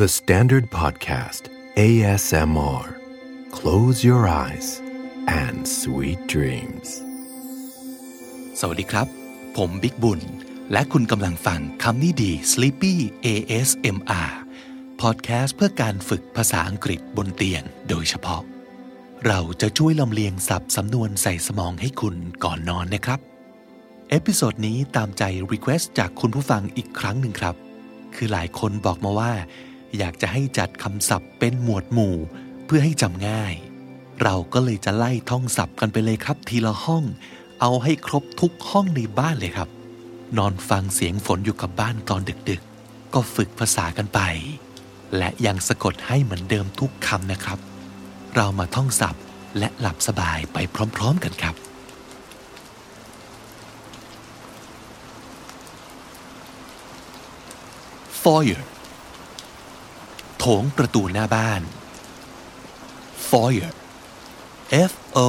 The Standard Podcast ASMR Close your eyes and sweet dreams สวัสดีครับ ผมบิ๊กบุญ และคุณกำลังฟังคำนี้ดี Sleepy ASMR Podcast เพื่อการฝึกภาษาอังกฤษบนเตียงโดยเฉพาะ เราจะช่วยลำเลียงสับสำนวนใส่สมองให้คุณก่อนนอนนะครับ เอพิโซดนี้ตามใจ Request จากคุณผู้ฟังอีกครั้งหนึ่งครับ คือหลายคนบอกมาว่า อยากจะให้จัดคำศัพท์เป็นหมวดหมู่ เพื่อให้จำง่าย เราก็เลยจะไล่ท่องศัพท์กันไปเลยครับ ทีละห้อง เอาให้ครบทุกห้องในบ้านเลยครับ นอนฟังเสียงฝนอยู่กับบ้านตอนดึกๆ ก็ฝึกภาษากันไป และยังสะกดให้เหมือนเดิมทุกคำนะครับ เรามาท่องศัพท์และหลับสบายไปพร้อมๆกันครับ foyer โถงประตูหน้าบ้าน foyer F O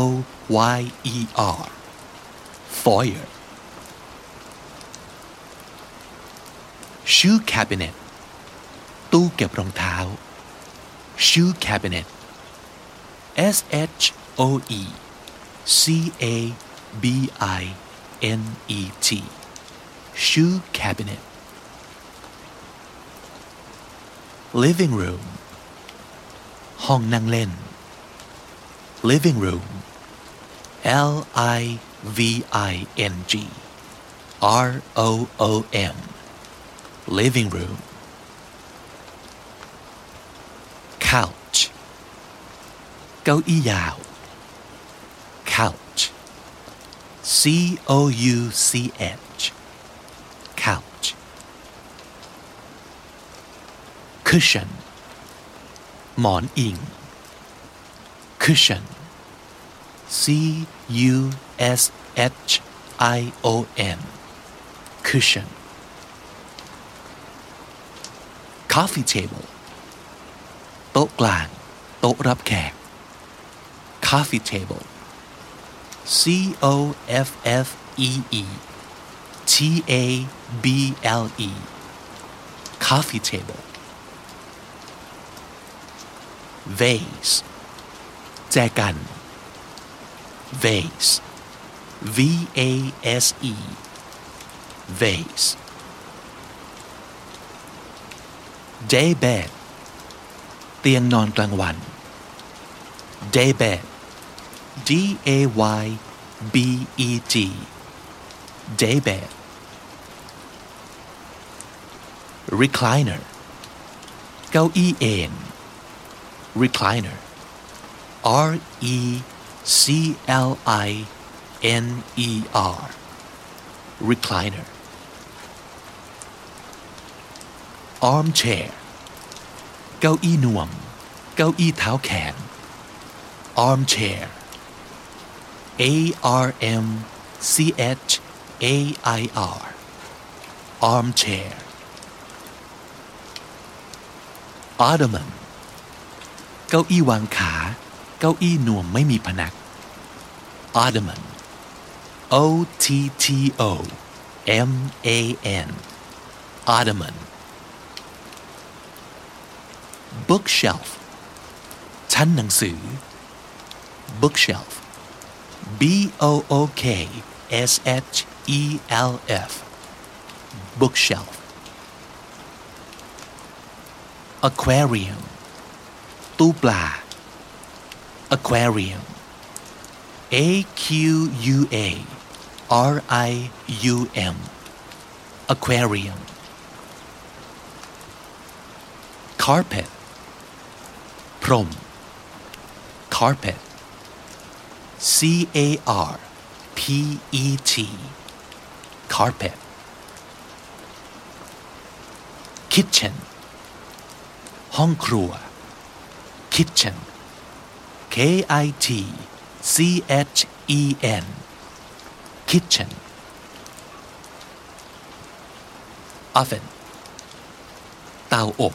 Y E R foyer shoe cabinet ตู้เก็บรองเท้า shoe cabinet S H O E C A B I N E T shoe cabinet living room ห้องนั่งเล่น living room L I V I N G R O O M living room couch เก้าอี้ยาว couch C O U C H cushion หมอนอิง cushion C U S H I O N cushion coffee table โต๊ะกลาง โต๊ะรับแขก coffee table C O F F E E T A B L E coffee table Vase แจกัน vase V A S E vase day bed เตียงนอนกลางวัน day bed D A Y B E D day bed recliner เก้าอี้เอน recliner R E C L I N E R recliner armchair เก้าอี้นวม เก้าอี้เท้าแขน armchair A R M C H A I R armchair ottoman เก้าอี้วางขา เก้าอี้นวมไม่มีพนัก ottoman O T T O M A N ottoman bookshelf ชั้นหนังสือ bookshelf B O O K S H E L F bookshelf aquarium ตู้ปลา aquarium A Q U A R I U M aquarium carpet พรม carpet C A R P E T carpet kitchen ห้องครัว kitchen K I T C H E N kitchen oven เตาอบ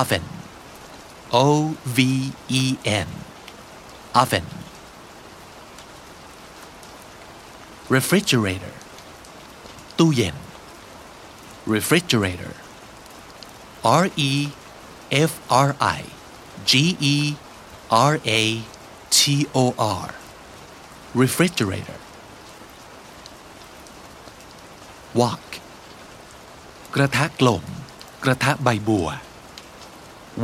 oven O V E N oven refrigerator ตู้เย็น refrigerator R E F R I G E R A T O R refrigerator wok กระทะกลม กระทะใบบัว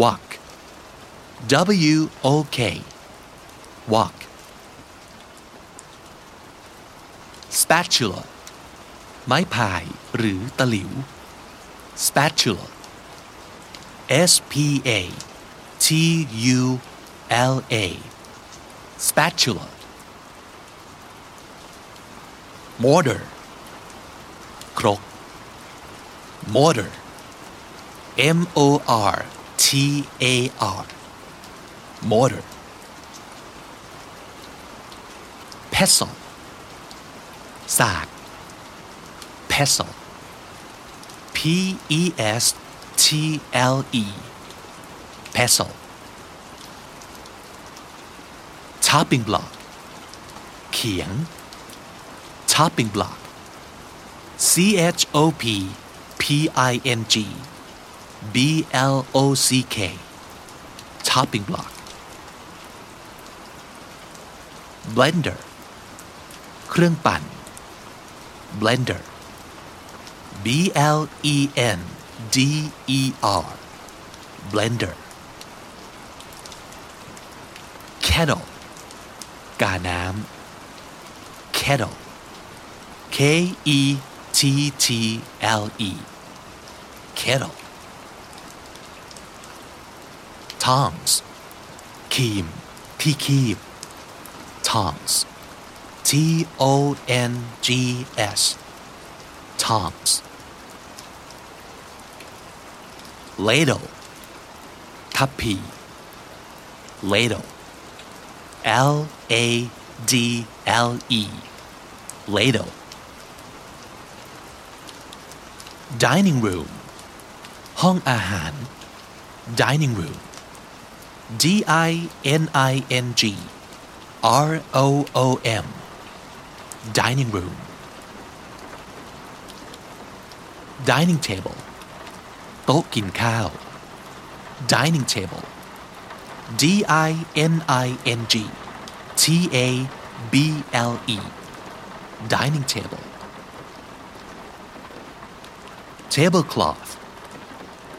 wok W O K wok spatula ไม้พายหรือตะหลิว spatula S P A T U L A. Spatula. Mortar. Crook mortar. M O R T A R. Mortar. Pestle. Sack. Pestle. P E S T L E. Pestle. Chopping block. เขียง Chopping block. C H O P P I N G B L O C K. Chopping block. Blender. เครื่องปั่น blender B L E N D E R blender kettle กาน้ำ kettle K E T T L E kettle tongs ครีมที่คีบ tongs T O N G S tongs ladle ทัพพี ladle L A D L E ladle dining room ห้องอาหาร dining room D I N I N G R O O M dining room dining table โต๊ะกินข้าว dining table D I N I N G T A B L E dining table tablecloth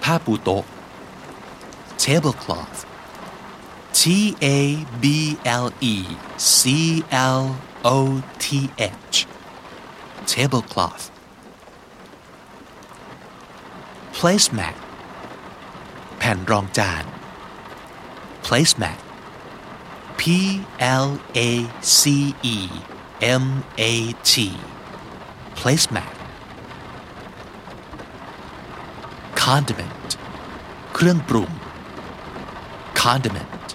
ผ้าปูโต๊ะ tablecloth T A B L E C L O T H tablecloth placemat แผ่นรองจาน placemat P L A C E M A T placemat condiment เครื่องปรุง condiment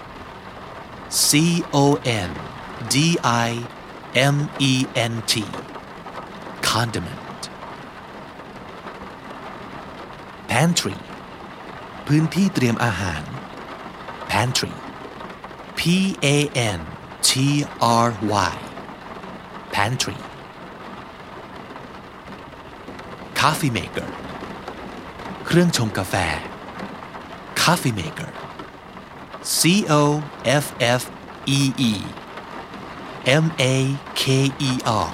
C O N D I M E N T condiment pantry พื้นที่เตรียมอาหาร pantry P A N T R Y pantry coffee maker เครื่องชงกาแฟ coffee maker C O F F E E M A K E R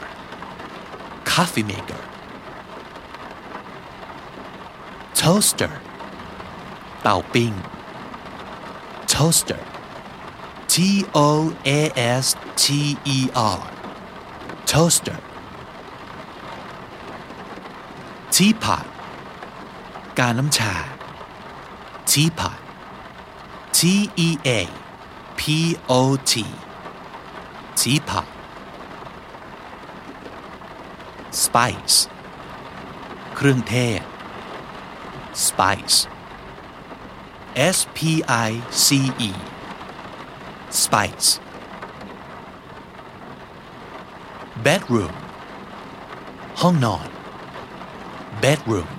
coffee maker toaster เตาปิ้ง toaster T O A S T E R toaster teapot กาน้ำชา teapot T E A P O T teapot spice เครื่องเทศ spice S P I C E spice bedroom ห้องนอน bedroom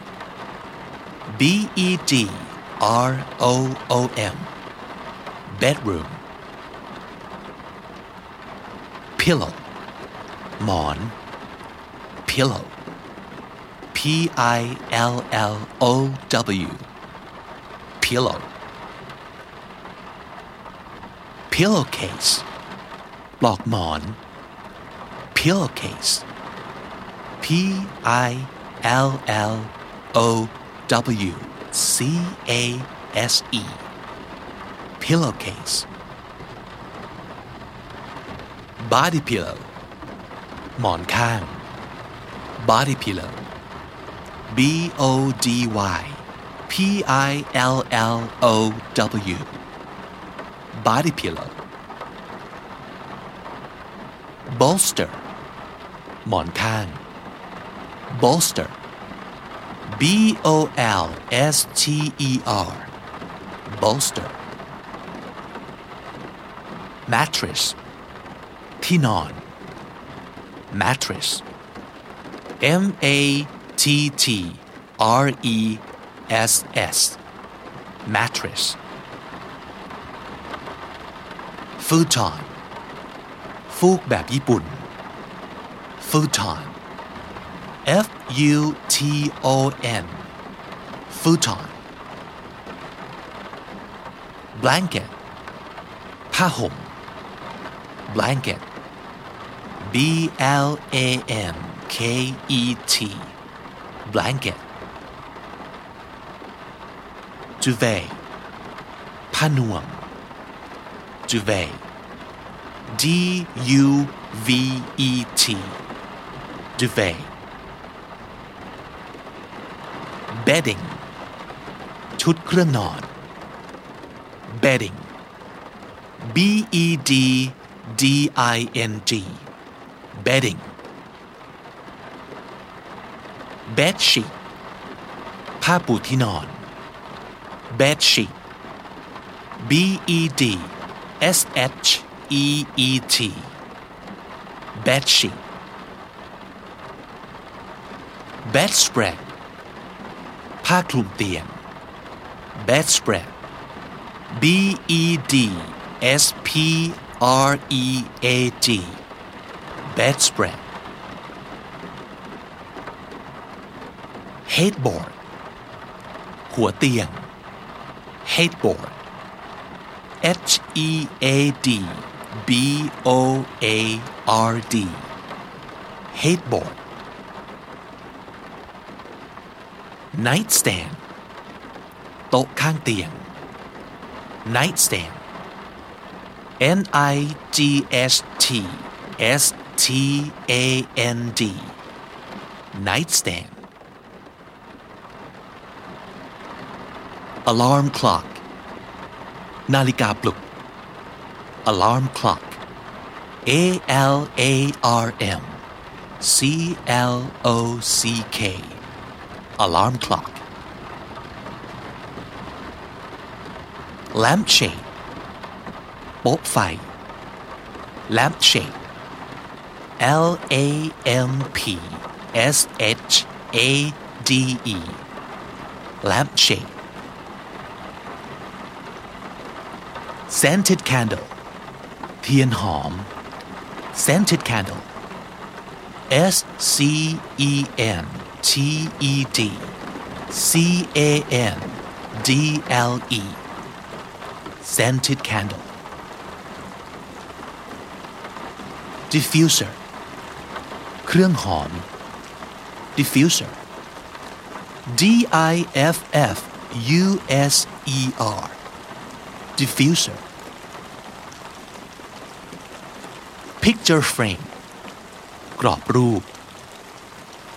B E D R O O M bedroom pillow หมอน pillow P I L L O W pillow pillowcase ปลอกหมอน pillowcase P I L L O W C A S E pillowcase body pillow หมอนข้าง body pillow B O D Y P I L L O W body pillow bolster หมอนข้าง bolster B O L S T E R bolster mattress ที่นอน mattress M A T T R E S S mattress futon ฟูกแบบญี่ปุ่น futon F U T O N futon blanket ผ้าห่ม blanket B L A N K E T blanket Duvet ผ้านวม duvet D U V E T duvet bedding ชุดเครื่องนอน bedding B E D D I N G bedding bed sheet ผ้าปูที่นอน bed sheet B E D S H E E T bed sheet bedspread ผ้าคลุมเตียง bedspread B E D S P R E A D bedspread headboard หัวเตียง Headboard. H E A D B O A R D. Headboard. Nightstand. โต๊ะข้างเตียง Nightstand. N I G H T S T A N D. Nightstand. alarm clock นาฬิกาปลุก alarm clock A L A R M C L O C K alarm clock lampshade โป๊ะไฟ lampshade L A M P S H A D E lampshade scented candle เทียนหอม scented candle S C E N T E D C A N D L E scented candle diffuser เครื่องหอม diffuser D I F F U S E R diffuser picture frame กรอบรูป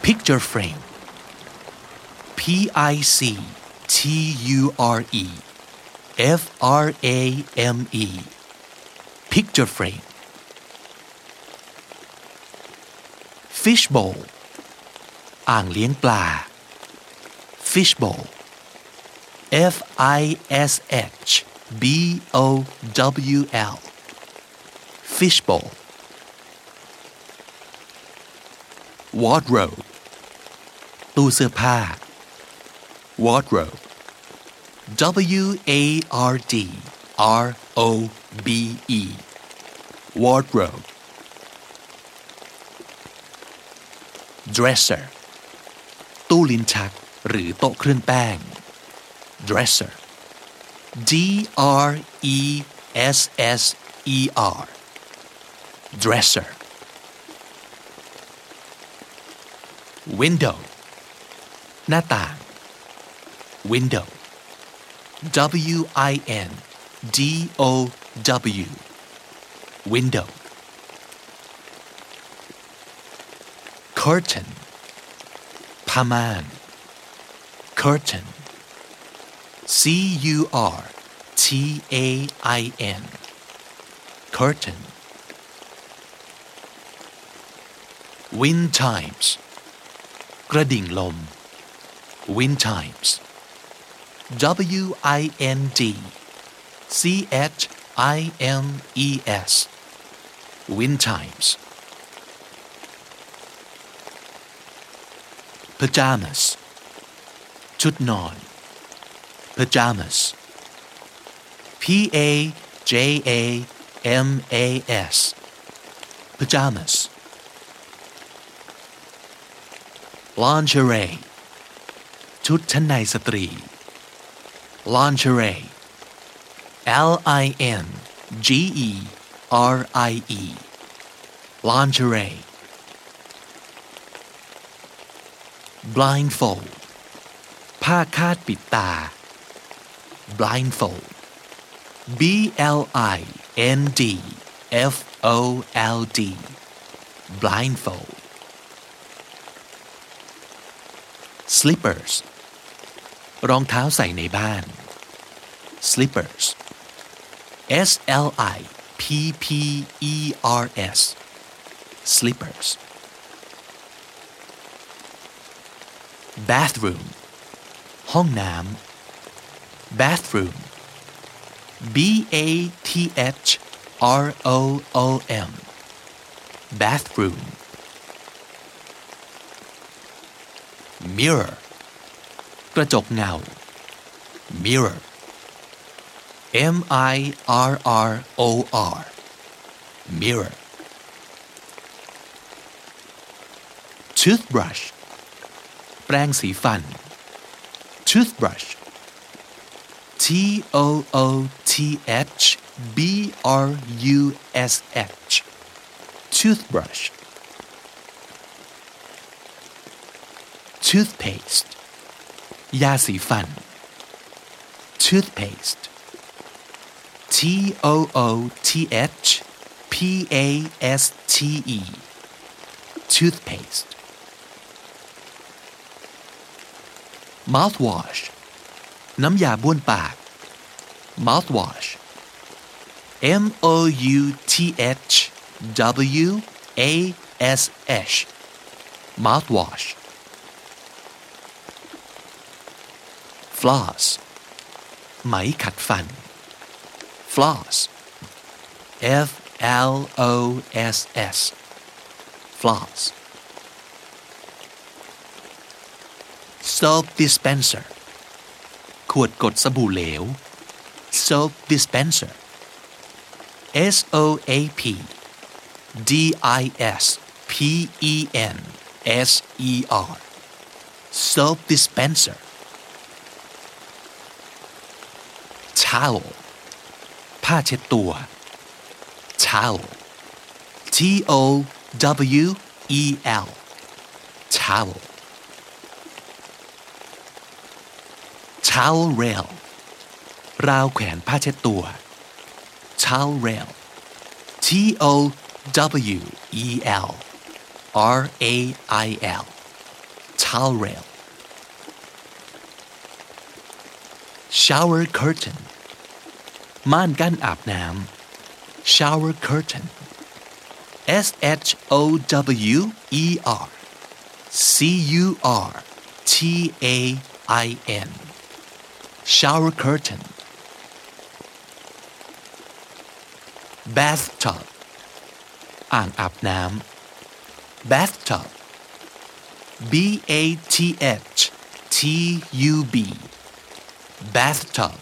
picture frame P I C T U R E F R A M E picture frame fish bowl อ่างเลี้ยงปลา fish bowl F I S H B O W L fish bowl wardrobe ตู้เสื้อผ้า wardrobe W A R D R O B E wardrobe dresser ตู้ลิ้นชัก หรือโต๊ะเครื่องแป้ง dresser D R E S S E R dresser window. หน้าต่าง window. W I N D O W. Window. Curtain. ผ้าม่าน curtain. C U R T A I N. Curtain. Wind chimes. กระดิ่งลม wind chimes W I N D C H I M E S wind chimes pajamas ชุดนอน pajamas P A J A M A S pajamas lingerie ชุดชั้นในสตรี lingerie L I N G E R I E lingerie blindfold ผ้าคาดปิดตา blindfold B L I N D F O L D blindfold slippers รองเท้าใส่ในบ้าน slippers S L I P P E R S slippers bathroom ห้องน้ำ bathroom B A T H R O O M bathroom mirror กระจกเงา mirror M I R R O R mirror toothbrush แปรงสีฟัน toothbrush T O O T H B R U S H toothbrush toothpaste ยาสีฟัน toothpaste T O O T H P A S T E toothpaste mouthwash น้ำยาบ้วนปาก mouthwash M O U T H W A S H mouthwash floss ไหมขัดฟัน floss F L O S S floss soap dispenser ขวดกดสบู่เหลว soap dispenser S O A P D I S P E N S E R soap dispenser Towel ผ้าเช็ดตัว towel T O W E L towel towel rail ราวแขวนผ้าเช็ดตัว towel rail T O W E L R A I L towel rail shower curtain ม่านกั้นอาบน้ำ shower curtain S H O W E R C U R T A I N shower curtain bathtub อ่างอาบน้ำ bathtub B A T H T U B bathtub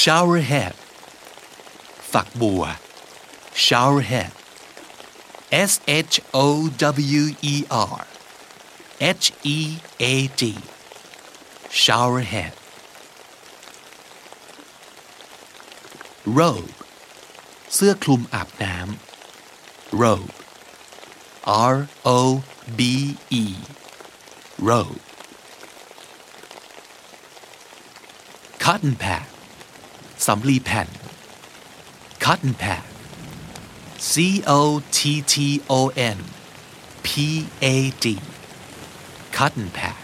Shower head ฝักบัว shower head S H O W E R H E A D shower head robe เสื้อคลุมอาบน้ำ robe R O B E robe cotton pad สำลีแผ่น cotton pad C O T T O N P A D cotton pad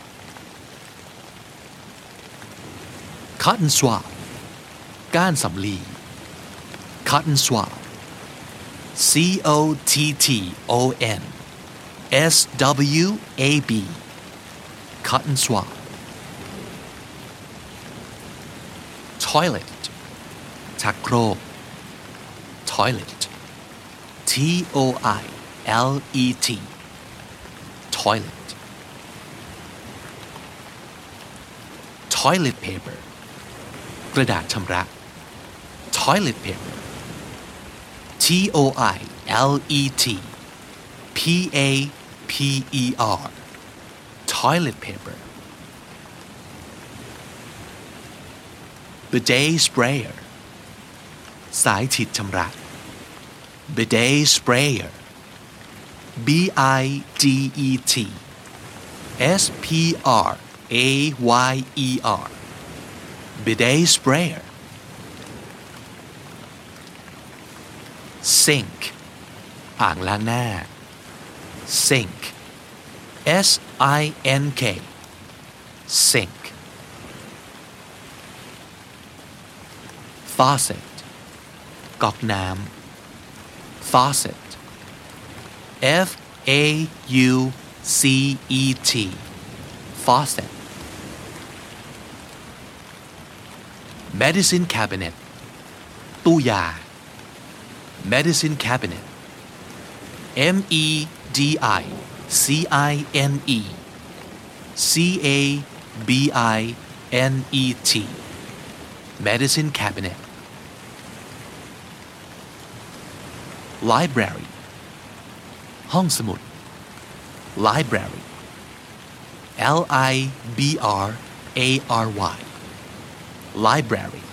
cotton swab ก้านสำลี cotton swab C O T T O N S W A B cotton swab toilet ชักโครก toilet T O I L E T toilet toilet paper กระดาษชำระ toilet paper T O I L E T P A P E R toilet paper bidet sprayer สายฉีดชำระ bidet sprayer B I D E T S P R A Y E R bidet sprayer sink อ่างล้างหน้า sink S I N K sink faucet ก๊อกน้ำ faucet F A U C E T faucet medicine cabinet ตู้ยา medicine cabinet M E D I C I N E C A B I N E T medicine cabinet library ห้องสมุด library L I B R A R Y library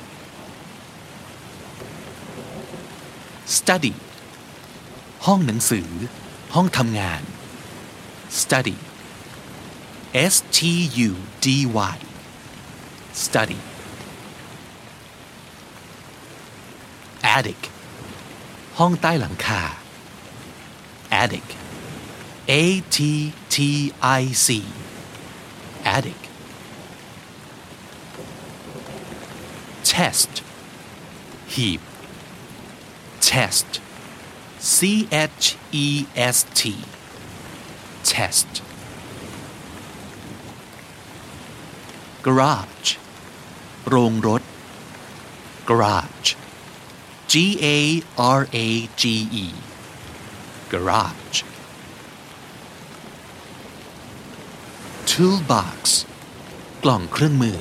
study ห้องหนังสือ ห้องทำงาน study S T U D Y study attic ห้องใต้หลังคา attic A T T I C attic chest หีบ chest C H E S T chest garage โรงรถ garage G A R A G E garage toolbox กล่องเครื่องมือ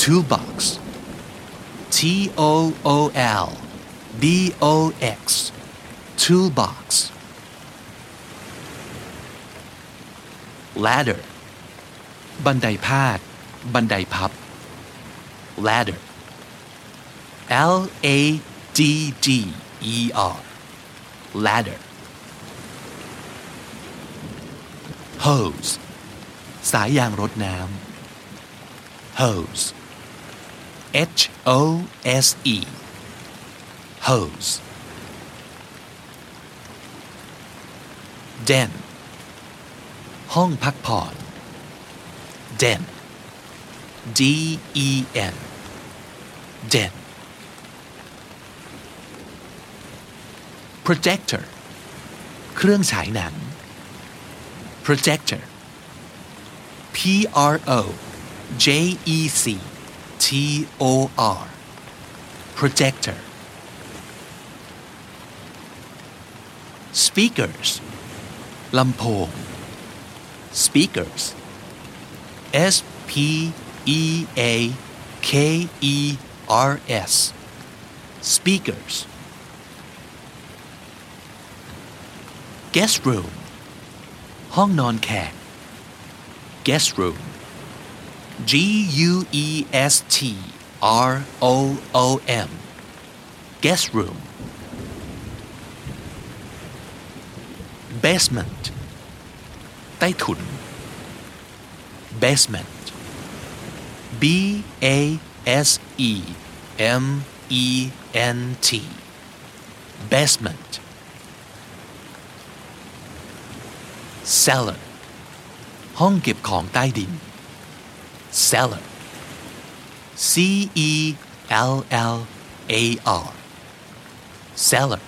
toolbox T O O L B O X toolbox ladder บันไดพาด บันไดพับ ladder L A D D E R ladder hose สายยางรดน้ำ hose H O S E hose den ห้องพักผ่อน den D E N den projector เครื่องฉายหนัง projector P R O J E C T O R projector speakers ลำโพง speakers S P E A K E R S speakers guest room ห้องนอนแขก guest room G U E S T R O O M guest room basement ใต้ถุน basement B A S E M E N T basement cellar ห้องเก็บของใต้ดิน cellar C E L L A R cellar